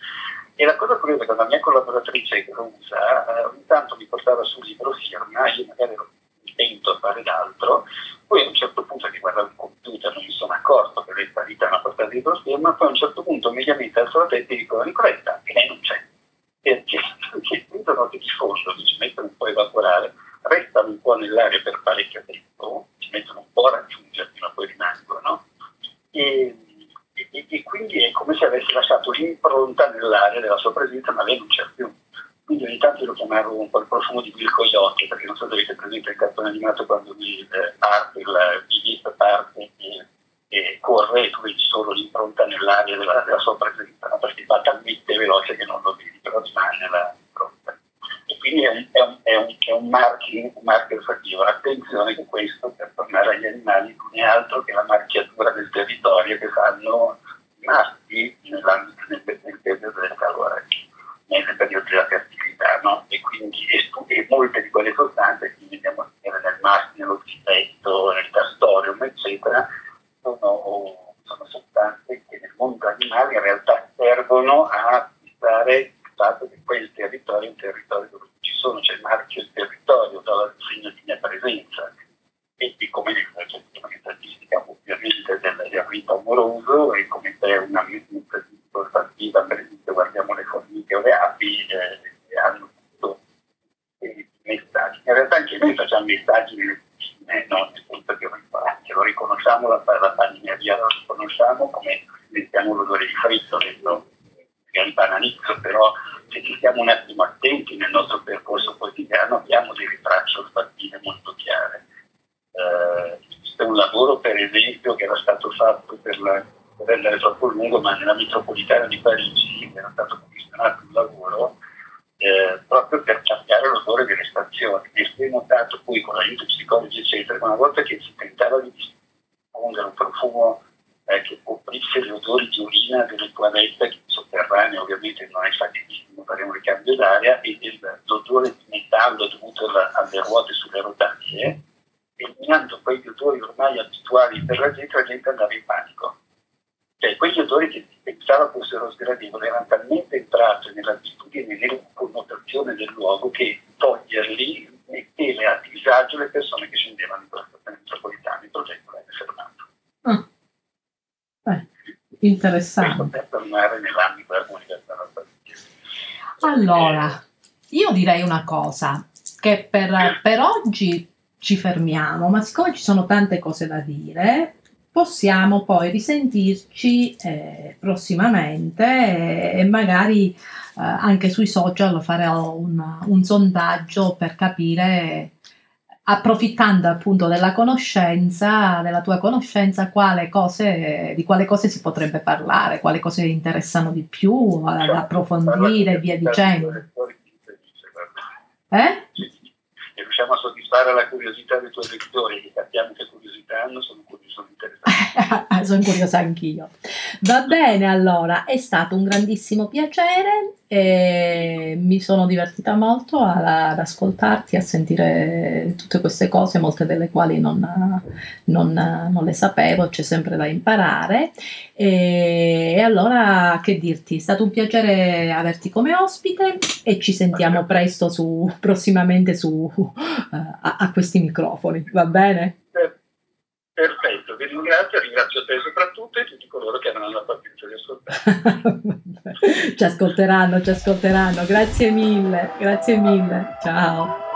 E la cosa curiosa è che la mia collaboratrice che lo usa, eh, ogni tanto mi portava sul libro firma, io magari ero intento a fare d'altro, poi a un certo punto che guardavo il computer non mi sono accorto che lei sparita una portata di schermo, poi a un certo punto mediamente alzo la testa e dico Nicoletta, e lei non c'è. Perché? Perché appunto note di fondo che ci mettono un po' a evaporare, restano un po' nell'aria per parecchio tempo, ci mettono un po' a raggiungerti, ma poi rimangono. E, e, e, quindi è come se avesse lasciato l'impronta nell'aria della sua presenza, ma lei non c'è più. Quindi ogni tanto lo chiamavo un po' il profumo di Bill Coyote, perché non so se avete presente il cartone animato quando lui eh, parte, il bip parte e, e, corre e tu vedi solo l'impronta nell'aria della, della sua presenza, no? perché va talmente veloce che non lo vedi, però rimane l'impronta. E quindi è un, è un, è un, è un marchio, un marchio olfattivo. Attenzione che questo, per tornare agli animali, non è altro che la marchiatura del territorio che fanno i maschi nel, nel periodo del calore valorizzare il fatto che quel territorio è un territorio dove ci sono, c'è il marchio del territorio, dà il segno di mia presenza e, e come c'è una statistica ovviamente del, del rito amoroso e come c'è una misura importantiva, per esempio guardiamo le formiche o le api, eh, hanno tutto i messaggi. In realtà anche noi facciamo messaggi nelle cucine, no? nel senso che lo riconosciamo, la, la panineria lo riconosciamo come sentiamo l'odore di fritto dentro il bananizzo, però se ci stiamo un attimo attenti nel nostro percorso quotidiano abbiamo delle tracce olfattive molto chiare. Eh, è un lavoro per esempio che era stato fatto per, la, per rendere troppo lungo, ma nella metropolitana di Parigi era stato commissionato un lavoro eh, proprio per cambiare l'odore delle stazioni. E si è notato poi con l'aiuto psicologi eccetera, che una volta che si tentava di diffondere un profumo eh, che coprisse gli odori di urina delle toilette sotterranee, ovviamente non è facilissimo, fare un ricambio d'aria, e l'odore di metallo dovuto alla, alle ruote sulle rotaie, eliminando quegli odori ormai abituali per la gente, la gente andava in panico. Cioè, quegli odori che si pensava fossero sgradevoli erano talmente entrati nell'abitudine, nella connotazione del luogo che toglierli metteva a disagio le persone che scendevano in quella stazione metropolitana. Il progetto venne fermato. Ah. Eh, interessante. Per tornare nell'ambito della comunicazione Allora, io direi una cosa, che per, per oggi ci fermiamo, ma siccome ci sono tante cose da dire, possiamo poi risentirci eh, prossimamente e, e magari eh, anche sui social farò un, un, sondaggio per capire, approfittando appunto della conoscenza, della tua conoscenza, quale cose, di quale cose si potrebbe parlare, quali cose interessano di più, ad approfondire e via dicendo. Eh? Riusciamo a soddisfare la curiosità dei tuoi lettori che sappiamo che curiosità hanno, sono curioso interessati. sono curiosa anch'io. Va bene allora, è stato un grandissimo piacere e mi sono divertita molto ad ascoltarti, a sentire tutte queste cose, molte delle quali non, non, non le sapevo, c'è sempre da imparare. E, e, allora che dirti, è stato un piacere averti come ospite e ci sentiamo presto su, prossimamente su, uh, a, a questi microfoni, va bene? Perfetto, vi ringrazio, ringrazio te soprattutto e tutti coloro che avranno la pazienza di ascoltare. ci ascolteranno, ci ascolteranno. Grazie mille, grazie mille. Ciao.